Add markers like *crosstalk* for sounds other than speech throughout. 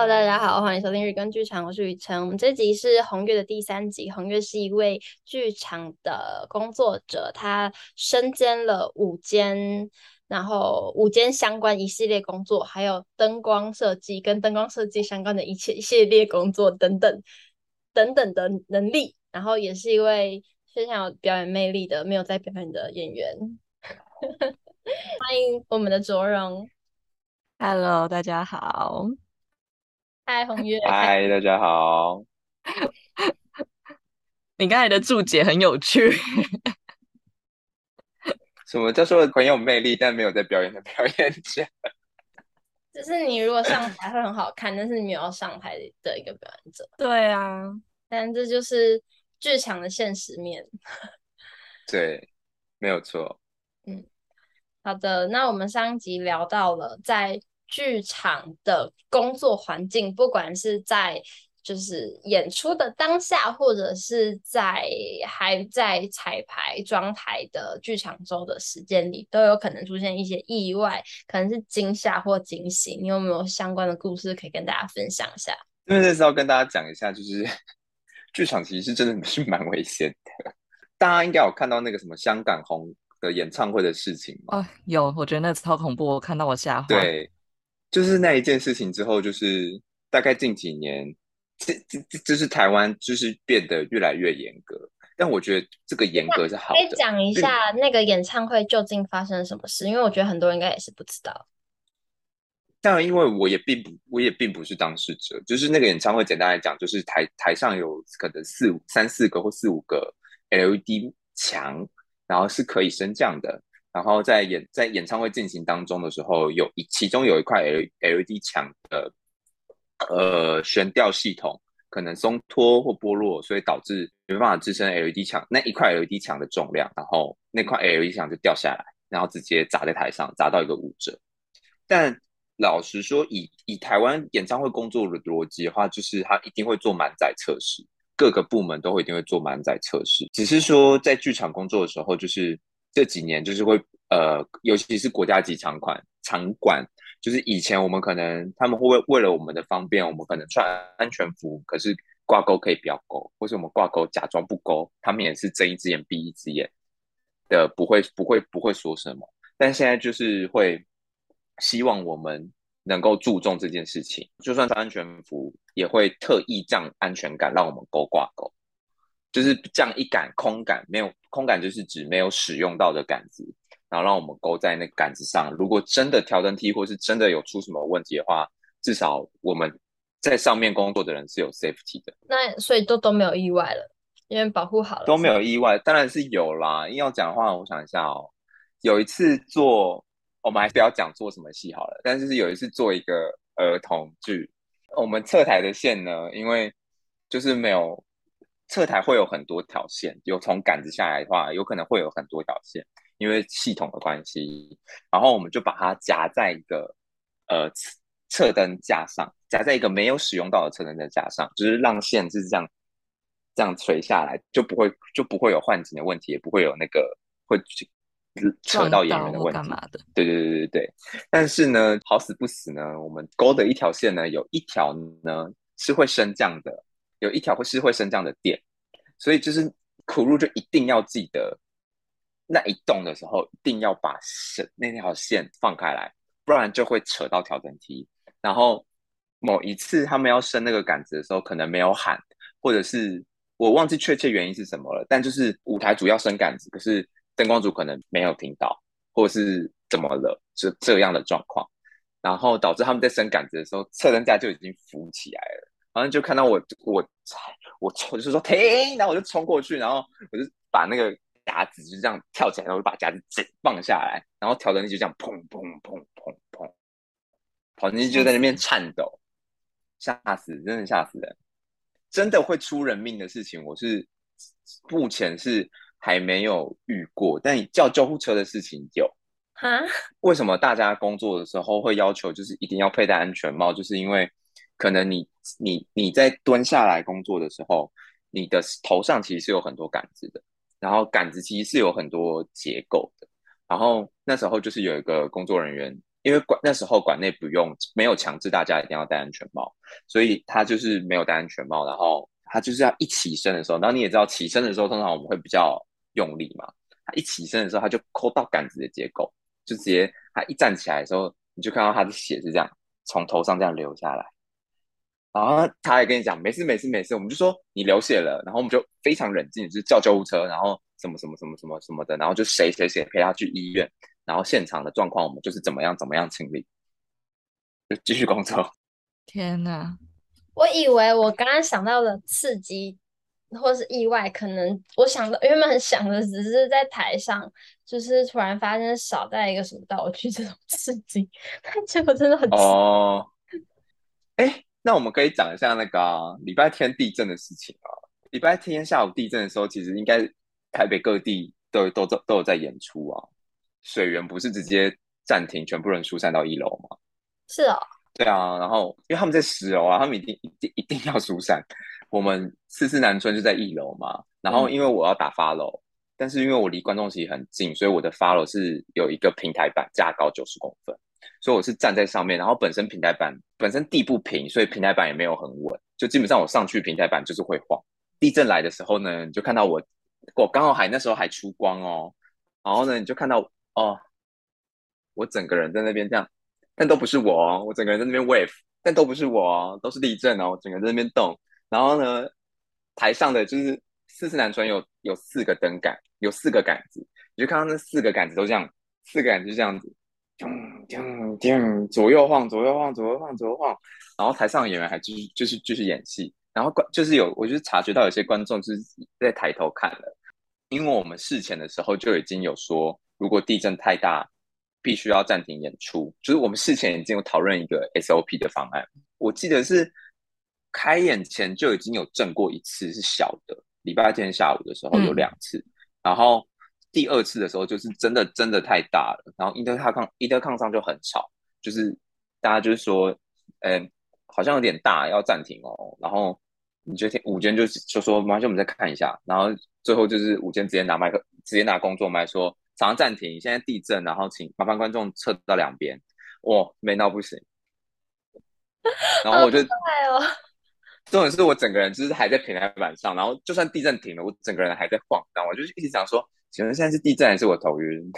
Hello，大家好，欢迎收听日更剧场，我是雨辰。我们这集是红月的第三集。红月是一位剧场的工作者，他身兼了五间，然后五间相关一系列工作，还有灯光设计跟灯光设计相关的一切一系列工作等等等等的能力，然后也是一位非常有表演魅力的没有在表演的演员。*laughs* 欢迎我们的卓荣。Hello，大家好。嗨，红月。嗨，大家好。*laughs* 你刚才的注解很有趣。*laughs* 什么叫做很有魅力但没有在表演的表演者？*laughs* 就是你如果上台会很好看，但是你没有上台的一个表演者。对啊，但这就是剧场的现实面。对，没有错。嗯，好的。那我们上一集聊到了在。剧场的工作环境，不管是在就是演出的当下，或者是在还在彩排装台的剧场周的时间里，都有可能出现一些意外，可能是惊吓或惊喜。你有没有相关的故事可以跟大家分享一下？因为这次要跟大家讲一下，就是 *laughs* 剧场其实是真的是 *laughs* 蛮危险的。大家应该有看到那个什么香港红的演唱会的事情吗？哦，有，我觉得那超恐怖，我看到我吓坏。对。就是那一件事情之后，就是大概近几年，这这这就是台湾就是变得越来越严格。但我觉得这个严格是好的。可以讲一下那个演唱会究竟发生了什么事？因为我觉得很多人应该也是不知道。当然，因为我也并不，我也并不是当事者。就是那个演唱会，简单来讲，就是台台上有可能四五三四个或四五个 LED 墙，然后是可以升降的。然后在演在演唱会进行当中的时候，有一其中有一块 L LED 墙的呃悬吊系统可能松脱或剥落，所以导致没办法支撑 LED 墙那一块 LED 墙的重量，然后那块 LED 墙就掉下来，然后直接砸在台上，砸到一个舞者。但老实说，以以台湾演唱会工作的逻辑的话，就是他一定会做满载测试，各个部门都会一定会做满载测试。只是说在剧场工作的时候，就是。这几年就是会呃，尤其是国家级场馆场馆，就是以前我们可能他们会为为了我们的方便，我们可能穿安全服，可是挂钩可以不要勾，或是我们挂钩假装不勾，他们也是睁一只眼闭一只眼的，不会不会不会说什么。但现在就是会希望我们能够注重这件事情，就算是安全服，也会特意降安全感，让我们勾挂钩。就是这样一杆空杆，没有空杆就是指没有使用到的杆子，然后让我们勾在那个杆子上。如果真的调灯梯或是真的有出什么问题的话，至少我们在上面工作的人是有 safety 的。那所以都都没有意外了，因为保护好了。都没有意外，当然是有啦。硬要讲的话，我想一下哦，有一次做，我们还是不要讲做什么戏好了。但是是有一次做一个儿童剧，我们侧台的线呢，因为就是没有。侧台会有很多条线，有从杆子下来的话，有可能会有很多条线，因为系统的关系。然后我们就把它夹在一个呃侧灯架上，夹在一个没有使用到的侧灯的架上，就是让线是这样这样垂下来，就不会就不会有换景的问题，也不会有那个会扯到演员的问题。的对对对对对。但是呢，好死不死呢，我们勾的一条线呢，有一条呢是会升降的。有一条会是会升降的电，所以就是苦路就一定要记得，那一动的时候一定要把绳那条线放开来，不然就会扯到调整梯。然后某一次他们要升那个杆子的时候，可能没有喊，或者是我忘记确切原因是什么了。但就是舞台主要升杆子，可是灯光组可能没有听到，或者是怎么了，就这样的状况，然后导致他们在升杆子的时候，侧灯架就已经浮起来了。然后就看到我，我，我冲，就是说停，然后我就冲过去，然后我就把那个夹子就这样跳起来，然后我就把夹子整放下来，然后调灯器就这样砰砰砰砰砰，跑进去就在那边颤抖，吓死，真的吓死人，真的会出人命的事情，我是目前是还没有遇过，但叫救护车的事情有。哈？*laughs* 为什么大家工作的时候会要求就是一定要佩戴安全帽？就是因为。可能你你你在蹲下来工作的时候，你的头上其实是有很多杆子的，然后杆子其实是有很多结构的，然后那时候就是有一个工作人员因为馆那时候馆内不用没有强制大家一定要戴安全帽，所以他就是没有戴安全帽，然后他就是要一起身的时候，然后你也知道起身的时候通常我们会比较用力嘛，他一起身的时候他就抠到杆子的结构，就直接他一站起来的时候，你就看到他的血是这样从头上这样流下来。然后他还跟你讲没事没事没事，我们就说你流血了，然后我们就非常冷静，就是叫救护车，然后什么什么什么什么什么的，然后就谁谁谁陪他去医院，然后现场的状况我们就是怎么样怎么样清理，就继续工作。*laughs* 天哪！我以为我刚刚想到的刺激或是意外，可能我想的原本想的只是在台上，就是突然发现少带一个什么道具这种刺激，*laughs* 但结果真的很哦，哎。那我们可以讲一下那个啊，礼拜天地震的事情啊。礼拜天下午地震的时候，其实应该台北各地都都都都有在演出啊。水源不是直接暂停，全部人疏散到一楼吗？是哦。对啊，然后因为他们在十楼啊，他们一定一定一定要疏散。我们四四南村就在一楼嘛，然后因为我要打 follow，嗯，但是因为我离观众席很近，所以我的 follow 是有一个平台板架高九十公分。所以我是站在上面，然后本身平台板本身地不平，所以平台板也没有很稳，就基本上我上去平台板就是会晃。地震来的时候呢，你就看到我，我刚好还那时候还出光哦，然后呢你就看到哦，我整个人在那边这样，但都不是我哦，我整个人在那边 wave，但都不是我哦，都是地震哦，我整个人在那边动。然后呢，台上的就是四次南村有有四个灯杆，有四个杆子，你就看到那四个杆子都这样，四个杆子就这样子。叮叮叮，左右晃，左右晃，左右晃，左右晃。然后台上的演员还继续，就是继续演戏。然后观就是有，我就察觉到有些观众就是在抬头看了，因为我们事前的时候就已经有说，如果地震太大，必须要暂停演出。就是我们事前已经有讨论一个 SOP 的方案。我记得是开演前就已经有震过一次，是小的，礼拜天下午的时候有两次，嗯、然后。第二次的时候，就是真的真的太大了，然后英德抗英德抗上就很吵，就是大家就是说，嗯、欸，好像有点大，要暂停哦。然后你就听午间就就说，马上我们再看一下。然后最后就是午间直接拿麦克，直接拿工作麦说，早上暂停，现在地震，然后请麻烦观众撤到两边。哇，没闹不行。然后我就，哦，重点是我整个人就是还在平台板上，然后就算地震停了，我整个人还在晃，然后我就是一直想说。请问现在是地震还是我头晕？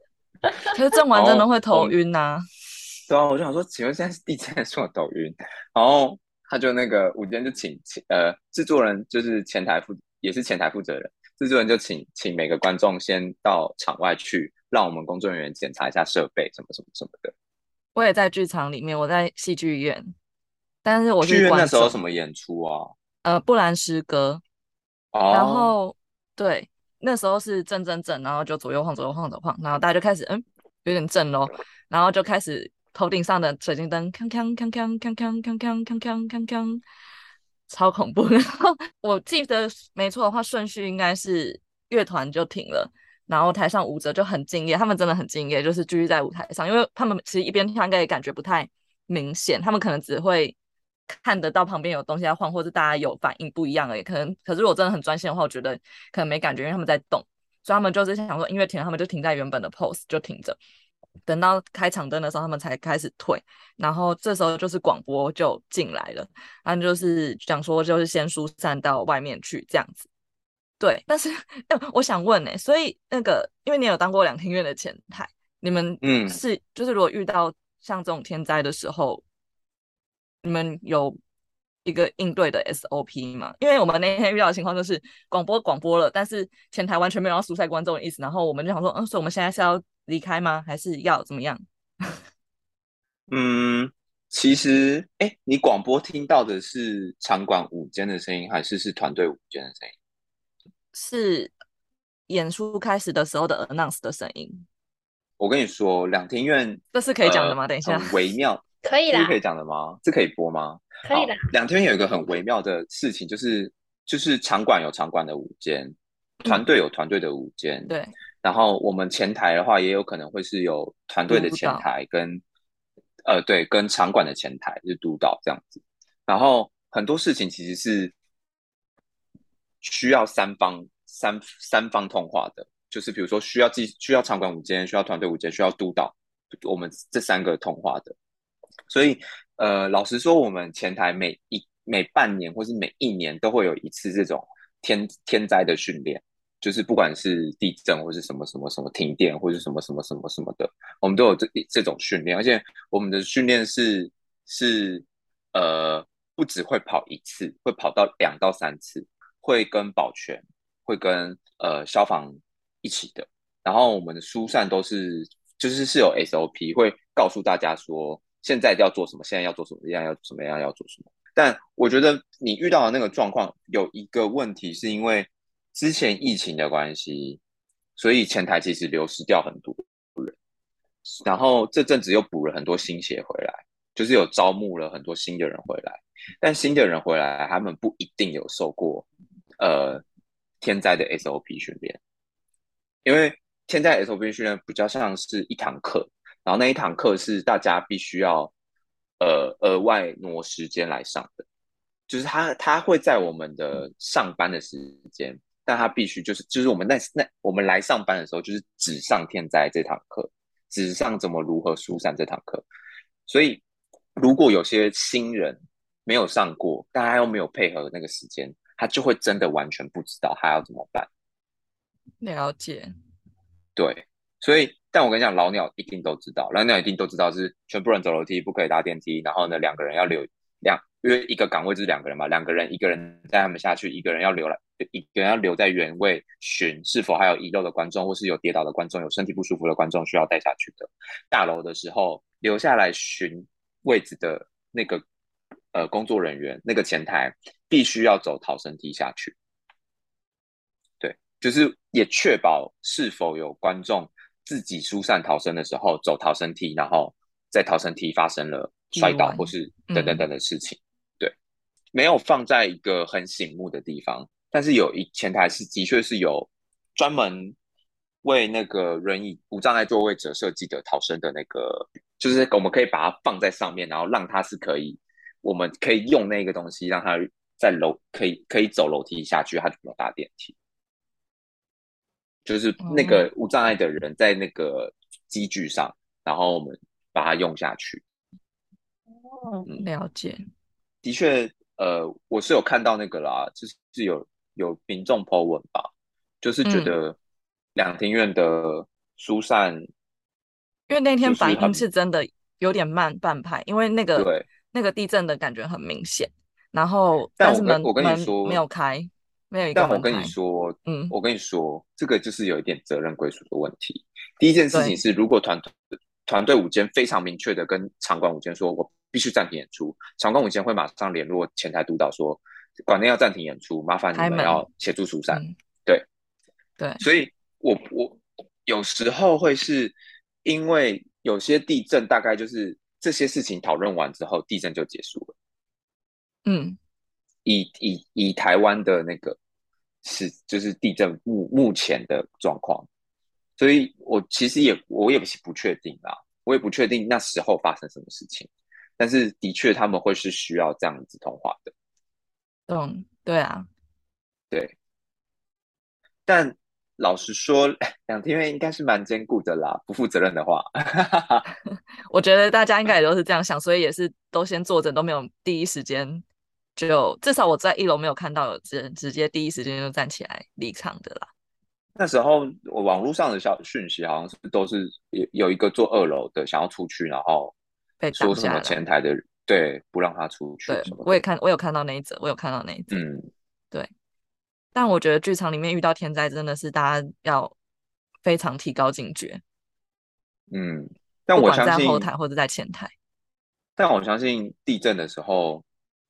*laughs* 可是震完真的会头晕呐、啊。*laughs* 对啊，我就想说，请问现在是地震还是我头晕？然后他就那个午间就请请呃制作人就是前台负也是前台负责人，制作人就请请每个观众先到场外去，让我们工作人员检查一下设备什么什么什么的。我也在剧场里面，我在戏剧院，但是我剧院那时候什么演出啊？呃，布兰诗歌。哦。然后对。那时候是震震震，然后就左右晃左右晃左右晃，然后大家就开始嗯有点震咯，然后就开始头顶上的水晶灯锵锵锵锵锵锵锵锵锵锵锵锵，超恐怖。*laughs* 然后我记得没错的话，顺序应该是乐团就停了，然后台上舞者就很敬业，他们真的很敬业，就是继续在舞台上，因为他们其实一边跳应该也感觉不太明显，他们可能只会。看得到旁边有东西在晃，或者大家有反应不一样而已。可能，可是如果真的很专心的话，我觉得可能没感觉，因为他们在动，所以他们就是想说音乐停了，他们就停在原本的 pose 就停着。等到开场灯的时候，他们才开始退。然后这时候就是广播就进来了，然后就是讲说就是先疏散到外面去这样子。对，但是哎，我想问呢、欸，所以那个因为你有当过两厅院的前台，你们嗯是就是如果遇到像这种天灾的时候。你们有一个应对的 SOP 吗？因为我们那天遇到的情况就是广播广播了，但是前台完全没有要疏散观众的意思，然后我们就想说，嗯，所以我们现在是要离开吗？还是要怎么样？*laughs* 嗯，其实，哎，你广播听到的是场馆舞间的声音，还是是团队舞间的声音？是演出开始的时候的 announce 的声音。我跟你说，两厅院这是可以讲的吗？呃、等一下，很微妙。可以啦，是可以讲的吗？这可以播吗？可以的。两天有一个很微妙的事情，就是就是场馆有场馆的舞间，团队有团队的舞监。嗯。对。然后我们前台的话，也有可能会是有团队的前台跟呃对，跟场馆的前台就是督导这样子。然后很多事情其实是需要三方三三方通话的，就是比如说需要记需要场馆舞间，需要团队舞间，需要督导。我们这三个通话的。所以，呃，老实说，我们前台每一每半年或是每一年都会有一次这种天天灾的训练，就是不管是地震或是什么什么什么停电或是什么什么什么什么的，我们都有这这种训练，而且我们的训练是是呃不只会跑一次，会跑到两到三次，会跟保全，会跟呃消防一起的，然后我们的疏散都是就是是有 SOP 会告诉大家说。现在要做什么？现在要做什么？样要怎么样？要做什么？但我觉得你遇到的那个状况有一个问题，是因为之前疫情的关系，所以前台其实流失掉很多人，然后这阵子又补了很多新血回来，就是有招募了很多新的人回来。但新的人回来，他们不一定有受过呃天灾的 SOP 训练，因为天灾 SOP 训练比较像是一堂课。然后那一堂课是大家必须要，呃，额外挪时间来上的，就是他他会在我们的上班的时间，但他必须就是就是我们那那我们来上班的时候，就是只上天灾这堂课，只上怎么如何疏散这堂课。所以如果有些新人没有上过，但他又没有配合那个时间，他就会真的完全不知道他要怎么办。了解，对，所以。但我跟你讲，老鸟一定都知道，老鸟一定都知道是全部人走楼梯，不可以搭电梯。然后呢，两个人要留两，因为一个岗位就是两个人嘛，两个人一个人带他们下去，一个人要留来，一个人要留在原位寻，是否还有遗漏的观众，或是有跌倒的观众，有身体不舒服的观众需要带下去的。大楼的时候留下来寻位置的那个呃工作人员，那个前台必须要走逃生梯下去。对，就是也确保是否有观众。自己疏散逃生的时候走逃生梯，然后在逃生梯发生了摔倒或是等等等的事情。嗯、对，没有放在一个很醒目的地方，但是有一前台是的确是有专门为那个轮椅无障碍座位者设计的逃生的那个，就是我们可以把它放在上面，然后让它是可以，我们可以用那个东西让它在楼可以可以走楼梯下去，它就不用搭电梯。就是那个无障碍的人在那个机具上，嗯、然后我们把它用下去。哦，了解。的确，呃，我是有看到那个啦，就是有有民众 po 文吧，就是觉得两庭院的疏散、嗯，因为那天反应是真的有点慢半拍，因为那个对那个地震的感觉很明显，然后但是门我跟你说没有开。但我跟你说，嗯，我跟你说，这个就是有一点责任归属的问题。第一件事情是，如果团团队舞监非常明确的跟场馆舞监说，我必须暂停演出，场馆舞监会马上联络前台督导说，馆内要暂停演出，麻烦你们要协助疏散。嗯、对，对，所以我我有时候会是因为有些地震，大概就是这些事情讨论完之后，地震就结束了。嗯，以以以台湾的那个。是，就是地震目目前的状况，所以我其实也我也不不确定啦，我也不确定那时候发生什么事情，但是的确他们会是需要这样子通话的。嗯，对啊，对。但老实说，两天院应该是蛮坚固的啦，不负责任的话，*laughs* 我觉得大家应该也都是这样想，所以也是都先坐着，都没有第一时间。就至少我在一楼没有看到有直直接第一时间就站起来离场的啦。那时候我网络上的消讯息好像是都是有有一个坐二楼的想要出去，然后说什么前台的对不让他出去。对，我也看我有看到那一则，我有看到那一则。嗯，对。但我觉得剧场里面遇到天灾真的是大家要非常提高警觉。嗯，但我相信在后台或者在前台。但我相信地震的时候。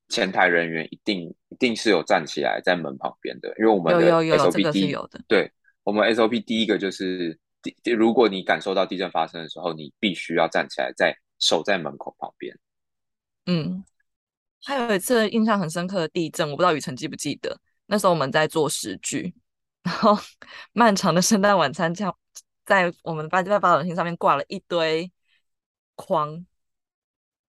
前台人员一定一定是有站起来在门旁边的，因为我们的 SOP 第一，有的，对，我们 SOP 第一个就是，如果你感受到地震发生的时候，你必须要站起来，在守在门口旁边。嗯，还有一次印象很深刻的地震，我不知道雨辰记不记得，那时候我们在做诗句，然后 *laughs* 漫长的圣诞晚餐这样在我们八八八短信上面挂了一堆框。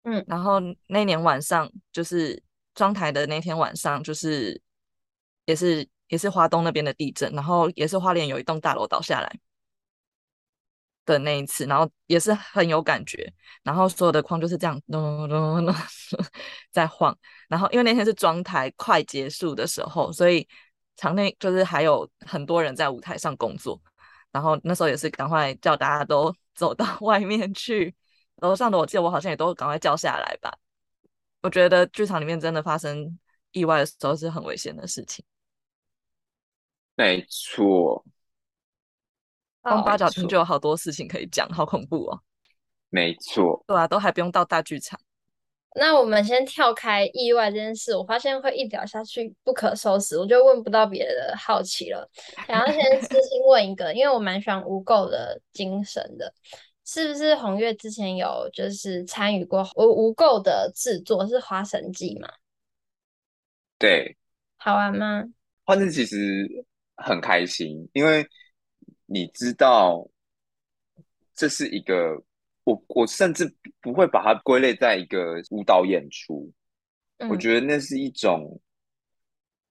嗯，然后那年晚上就是装台的那天晚上，就是也是也是华东那边的地震，然后也是花莲有一栋大楼倒下来，的那一次，然后也是很有感觉，然后所有的框就是这样咚咚咚咚 *laughs* 在晃，然后因为那天是装台快结束的时候，所以场内就是还有很多人在舞台上工作，然后那时候也是赶快叫大家都走到外面去，楼上的我记得我好像也都赶快叫下来吧。我觉得剧场里面真的发生意外的时候是很危险的事情，没错。光八角亭就有好多事情可以讲，好恐怖哦！没错，对啊，都还不用到大剧场。那我们先跳开意外这件事，我发现会一聊下去不可收拾，我就问不到别的好奇了。想要先私心问一个，因为我蛮喜欢污垢的精神的，是不是红月之前有就是参与过无无垢的制作，是《花神祭》吗？对，好玩吗？花神其实很开心，因为。你知道，这是一个我我甚至不会把它归类在一个舞蹈演出，嗯，我觉得那是一种，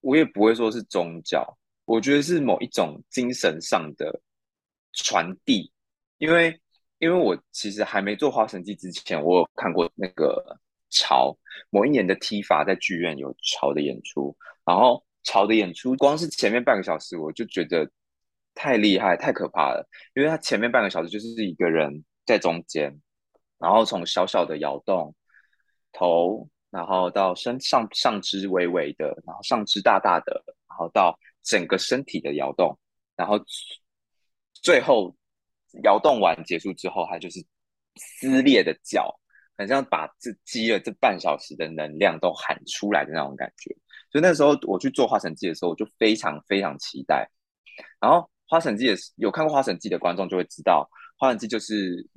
我也不会说是宗教，我觉得是某一种精神上的传递。因为因为我其实还没做花神祭之前，我有看过那个潮某一年的 T 法在剧院有潮的演出，然后潮的演出光是前面半个小时我就觉得。太厉害，太可怕了！因为他前面半个小时就是一个人在中间，然后从小小的摇动头，然后到身上上肢微微的，然后上肢大大的，然后到整个身体的摇动，然后最后摇动完结束之后，他就是撕裂的叫，很像把这积了这半小时的能量都喊出来的那种感觉。所以那时候我去做花神祭的时候，我就非常非常期待，然后。花神祭也是有看过花神祭的观众就会知道，花神祭就是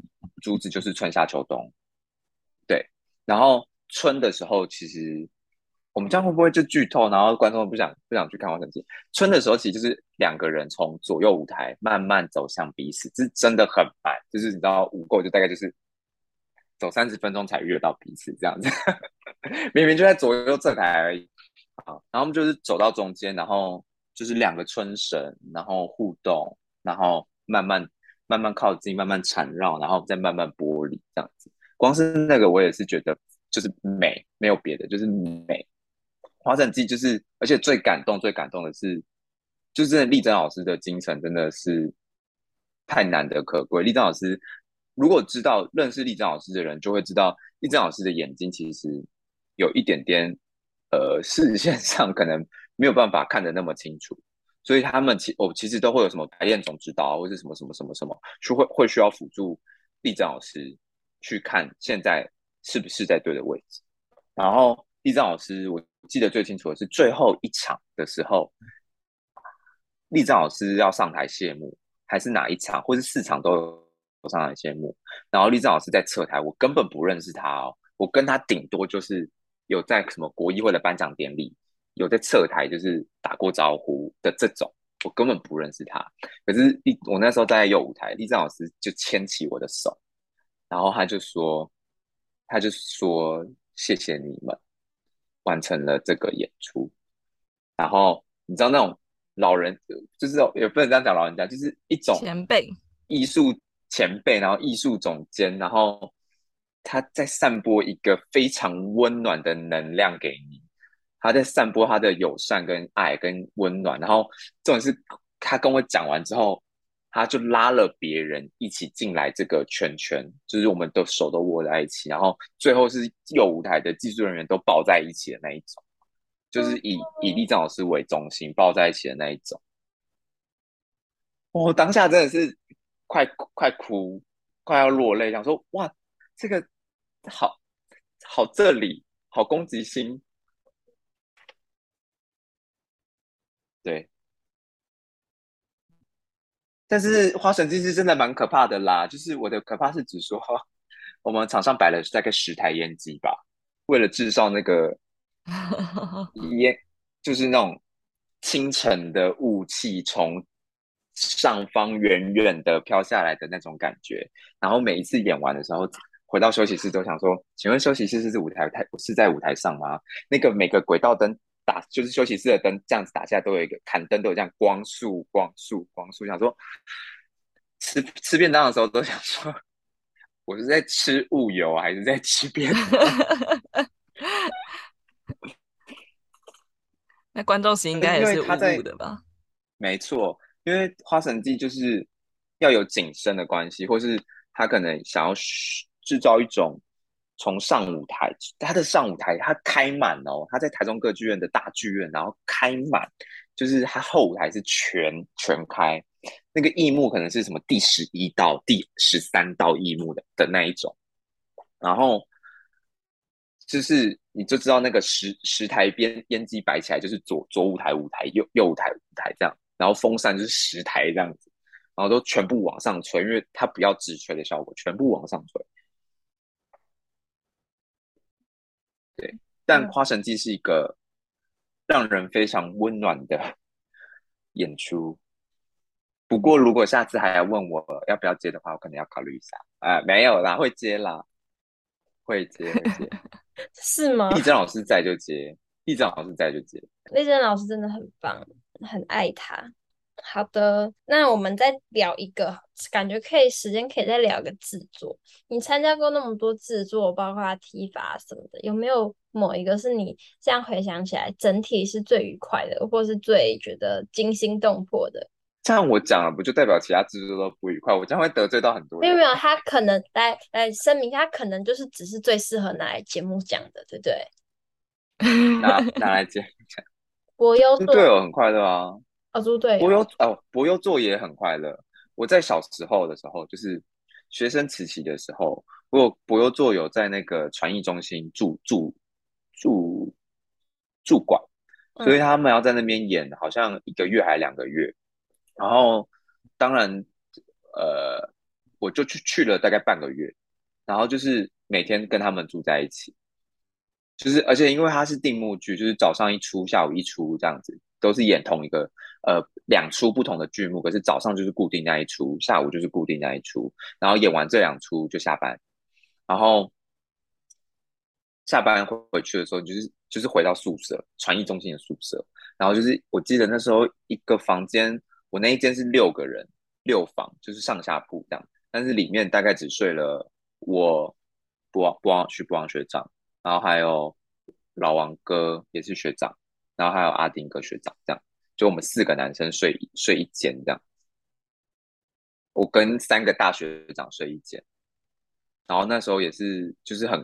主旨就是春夏秋冬，对。然后春的时候，其实我们这样会不会就剧透？然后观众不想不想去看花神祭。春的时候，其实就是两个人从左右舞台慢慢走向彼此，这真的很慢，就是你知道无垢就大概就是走三十分钟才遇到彼此这样子，*laughs* 明明就在左右这台而已。好，然后我们就是走到中间，然后。就是两个春神，然后互动，然后慢慢慢慢靠近，慢慢缠绕，然后再慢慢剥离，这样子。光是那个我也是觉得就是美，没有别的，就是美。花神祭就是，而且最感动、最感动的是，就是丽珍老师的精神真的是太难得可贵。丽珍老师如果知道认识丽珍老师的人，就会知道丽珍老师的眼睛其实有一点点，呃，视线上可能。没有办法看得那么清楚，所以他们其我其实都会有什么白燕总指导啊，或者什么什么什么什么，就会会需要辅助丽珍老师去看现在是不是在对的位置。然后丽珍老师，我记得最清楚的是最后一场的时候，丽珍老师要上台谢幕，还是哪一场，或是四场都有上台谢幕。然后丽珍老师在侧台，我根本不认识他哦，我跟他顶多就是有在什么国艺会的颁奖典礼。有在侧台就是打过招呼的这种，我根本不认识他。可是丽，我那时候在右舞台，丽珍老师就牵起我的手，然后他就说，他就说谢谢你们完成了这个演出。然后你知道那种老人，就是也不能这样讲老人家，就是一种前辈、艺术前辈，然后艺术总监，然后他在散播一个非常温暖的能量给你。他在散播他的友善跟爱跟温暖，然后这种是他跟我讲完之后，他就拉了别人一起进来这个圈圈，就是我们的手都握在一起，然后最后是右舞台的技术人员都抱在一起的那一种，就是以以丽正老师为中心抱在一起的那一种。我当下真的是快快哭，快要落泪，想说哇，这个好好这里好攻击心。对，但是花神祭是真的蛮可怕的啦。就是我的可怕是指说，我们场上摆了大概十台烟机吧，为了制造那个 *laughs* 烟，就是那种清晨的雾气从上方远远的飘下来的那种感觉。然后每一次演完的时候，回到休息室都想说，请问休息室是舞台台是在舞台上吗？那个每个轨道灯。打就是休息室的灯这样子打下来，都有一个砍灯，都有这样光束、光束、光束。想说吃吃便当的时候都想说，我是在吃物油还是在吃便当？*laughs* 那观众席应该也是雾雾的吧？没错，因为花神祭就是要有景深的关系，或是他可能想要制造一种。从上舞台，他的上舞台他开满哦，他在台中歌剧院的大剧院，然后开满，就是他后舞台是全全开，那个翼幕可能是什么第十一道、第十三道翼幕的的那一种，然后就是你就知道那个十十台边烟机摆起来，就是左左舞台舞台，右右舞台舞台这样，然后风扇就是十台这样子，然后都全部往上吹，因为它不要直吹的效果，全部往上吹。对，但花神祭是一个让人非常温暖的 *laughs* 演出。不过，如果下次还要问我要不要接的话，我可能要考虑一下。啊，没有啦，会接啦，会接，会接。*laughs* 是吗？丽珍老师在就接，丽珍老师在就接。丽珍老师真的很棒，很爱他。好的，那我们再聊一个，感觉可以时间可以再聊个制作。你参加过那么多制作，包括踢法什么的，有没有某一个是你这样回想起来，整体是最愉快的，或是最觉得惊心动魄的？像我讲了，不就代表其他制作都不愉快？我将会得罪到很多人。没有没有，他可能来来声明，他可能就是只是最适合拿来节目讲的，对不对？拿拿来节目讲，*laughs* 我有对我很快乐啊。哦，猪队友，柏优哦，柏优做也很快乐。我在小时候的时候，就是学生时期的时候，我柏优做有在那个传艺中心住住住住馆，所以他们要在那边演，好像一个月还两个月。然后当然，呃，我就去去了大概半个月，然后就是每天跟他们住在一起，就是而且因为它是定目剧，就是早上一出，下午一出这样子，都是演同一个。呃，两出不同的剧目，可是早上就是固定那一出，下午就是固定那一出，然后演完这两出就下班，然后下班回回去的时候就是就是回到宿舍，传艺中心的宿舍，然后就是我记得那时候一个房间，我那一间是六个人，六房就是上下铺这样，但是里面大概只睡了我，不忘不忘徐不忘学长，然后还有老王哥也是学长，然后还有阿丁哥学长这样。就我们四个男生睡睡一间这样，我跟三个大学长睡一间，然后那时候也是就是很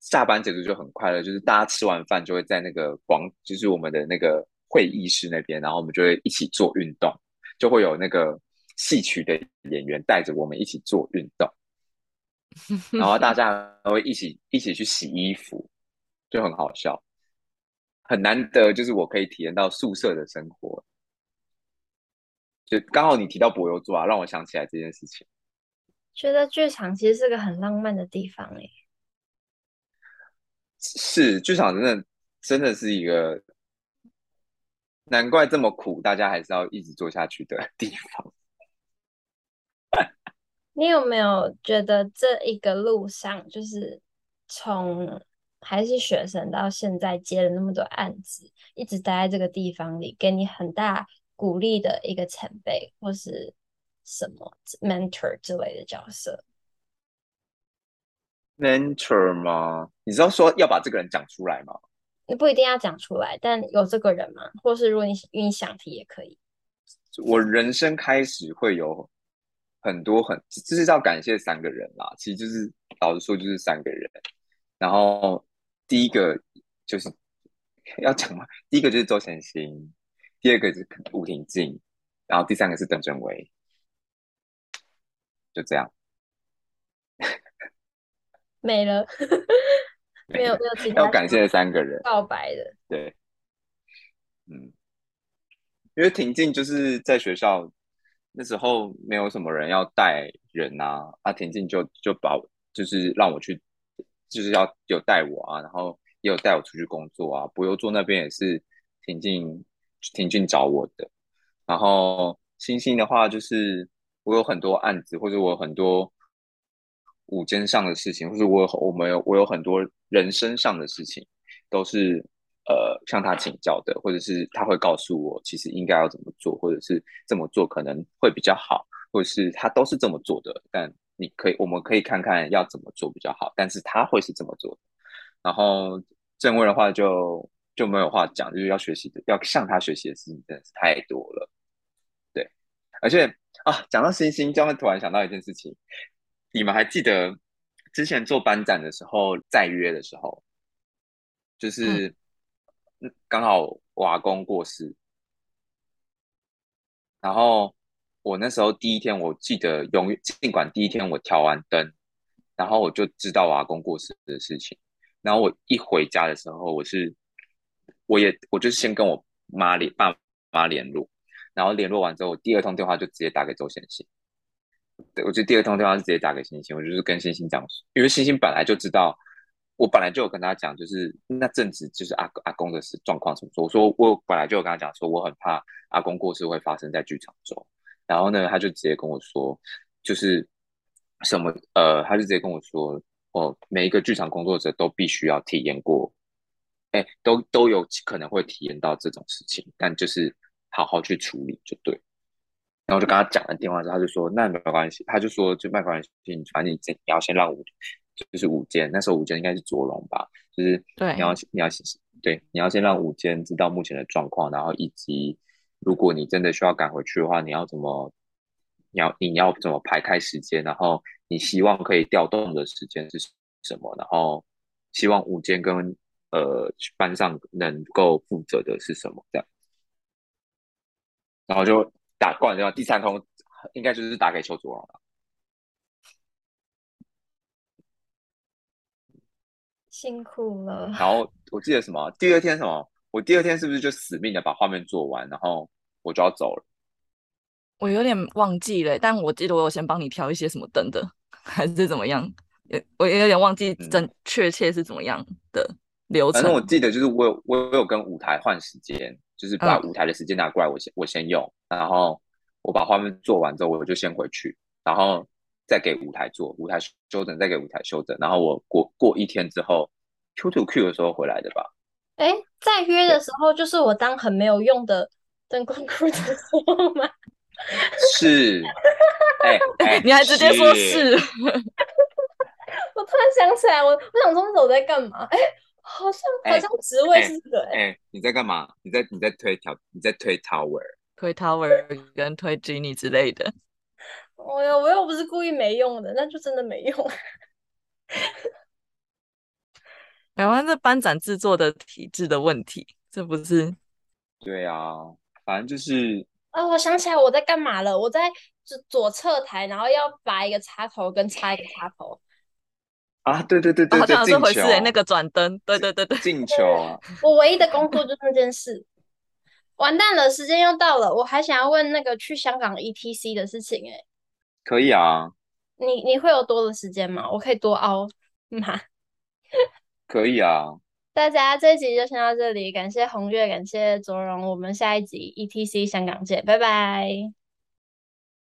下班结束就很快乐，就是大家吃完饭就会在那个广，就是我们的那个会议室那边，然后我们就会一起做运动，就会有那个戏曲的演员带着我们一起做运动，*laughs* 然后大家都会一起一起去洗衣服，就很好笑。很难得，就是我可以体验到宿舍的生活。就刚好你提到柏油座啊，让我想起来这件事情。觉得剧场其实是个很浪漫的地方诶。是，剧场真的真的是一个，难怪这么苦，大家还是要一直做下去的地方。*laughs* 你有没有觉得这一个路上，就是从？还是学生到现在接了那么多案子，一直待在这个地方里，给你很大鼓励的一个前辈或是什么 mentor 之类的角色。mentor 吗？你知道说要把这个人讲出来吗？你不一定要讲出来，但有这个人吗？或是如果你你想提也可以。我人生开始会有很多很，就是要感谢三个人啦。其实就是老实说，就是三个人，然后。第一个就是 *laughs* 要讲嘛，第一个就是周贤星，第二个是吴婷静，然后第三个是邓正维，就这样，*laughs* 没了，没有没有其他要感谢三个人。告白的，对，嗯，因为婷静就是在学校那时候没有什么人要带人啊，啊婷静就就把就是让我去。就是要有带我啊，然后也有带我出去工作啊。柏油座那边也是挺进挺进找我的。然后星星的话，就是我有很多案子，或者我有很多午间上的事情，或者我有我们有我有很多人生上的事情，都是呃向他请教的，或者是他会告诉我，其实应该要怎么做，或者是这么做可能会比较好，或者是他都是这么做的，但你可以，我们可以看看要怎么做比较好。但是他会是这么做的。然后正位的话就就没有话讲，就是要学习的，要向他学习的事情真的是太多了。对，而且啊，讲到星星，就会突然想到一件事情，你们还记得之前做班展的时候，再约的时候，就是刚好瓦工过世，然后。我那时候第一天，我记得永远，尽管第一天我调完灯，然后我就知道我阿公过世的事情。然后我一回家的时候，我是，我也，我就先跟我妈联爸妈联络，然后联络完之后，我第二通电话就直接打给周星星。对，我就第二通电话是直接打给星星，我就是跟星星讲，因为星星本来就知道，我本来就有跟他讲，就是那阵子就是阿阿公的事状况怎么说。我说我本来就有跟他讲说，我很怕阿公过世会发生在剧场中。然后呢，他就直接跟我说，就是什么呃，他就直接跟我说，哦，每一个剧场工作者都必须要体验过，哎，都都有可能会体验到这种事情，但就是好好去处理就对。然后我就跟他讲了电话之后，他就说那没有关系，他就说就没关系，反正你你要先让舞，就是舞间，那时候舞间应该是卓龙吧，就是对，你要你要对，你要先让舞间知道目前的状况，然后以及。如果你真的需要赶回去的话，你要怎么？你要你要怎么排开时间？然后你希望可以调动的时间是什么？然后希望午间跟呃班上能够负责的是什么？这样，然后就打挂掉。第三通应该就是打给邱卓龙了。辛苦了。然后我记得什么？第二天什么？我第二天是不是就死命的把画面做完，然后我就要走了？我有点忘记了，但我记得我有先帮你调一些什么灯的，还是怎么样？也我也有点忘记真确切是怎么样的流程。反正我记得就是我有我有跟舞台换时间，就是把舞台的时间拿过来，我先、嗯、我先用，然后我把画面做完之后，我就先回去，然后再给舞台做舞台修整，再给舞台修整，然后我过过一天之后 Q to Q 的时候回来的吧。哎，在约的时候就是我当很没有用的灯光 crew 的时候吗？*laughs* 是，哎哎，你还直接说是。*laughs* 我突然想起来，我我想说那时候我在干嘛？哎，好像好像职位是这个。哎，你在干嘛？你在你在推条你在推 tower，推 tower 跟推 Genie 之类的。我又我又不是故意没用的，那就真的没用。台湾这班长制作的体制的问题，这不是？对啊，反正就是啊，我想起来我在干嘛了。我在左左侧台，然后要拔一个插头跟插一个插头。啊，对对对对，好像有这回事诶，那个转灯，对对对对，进球啊！我唯一的工作就是那件事。完蛋了，时间又到了，我还想要问那个去香港 ETC 的事情哎。可以啊。你你会有多的时间吗？我可以多凹吗？可以啊，大家这一集就先到这里，感谢红月，感谢卓荣，我们下一集 ETC 香港见，拜拜。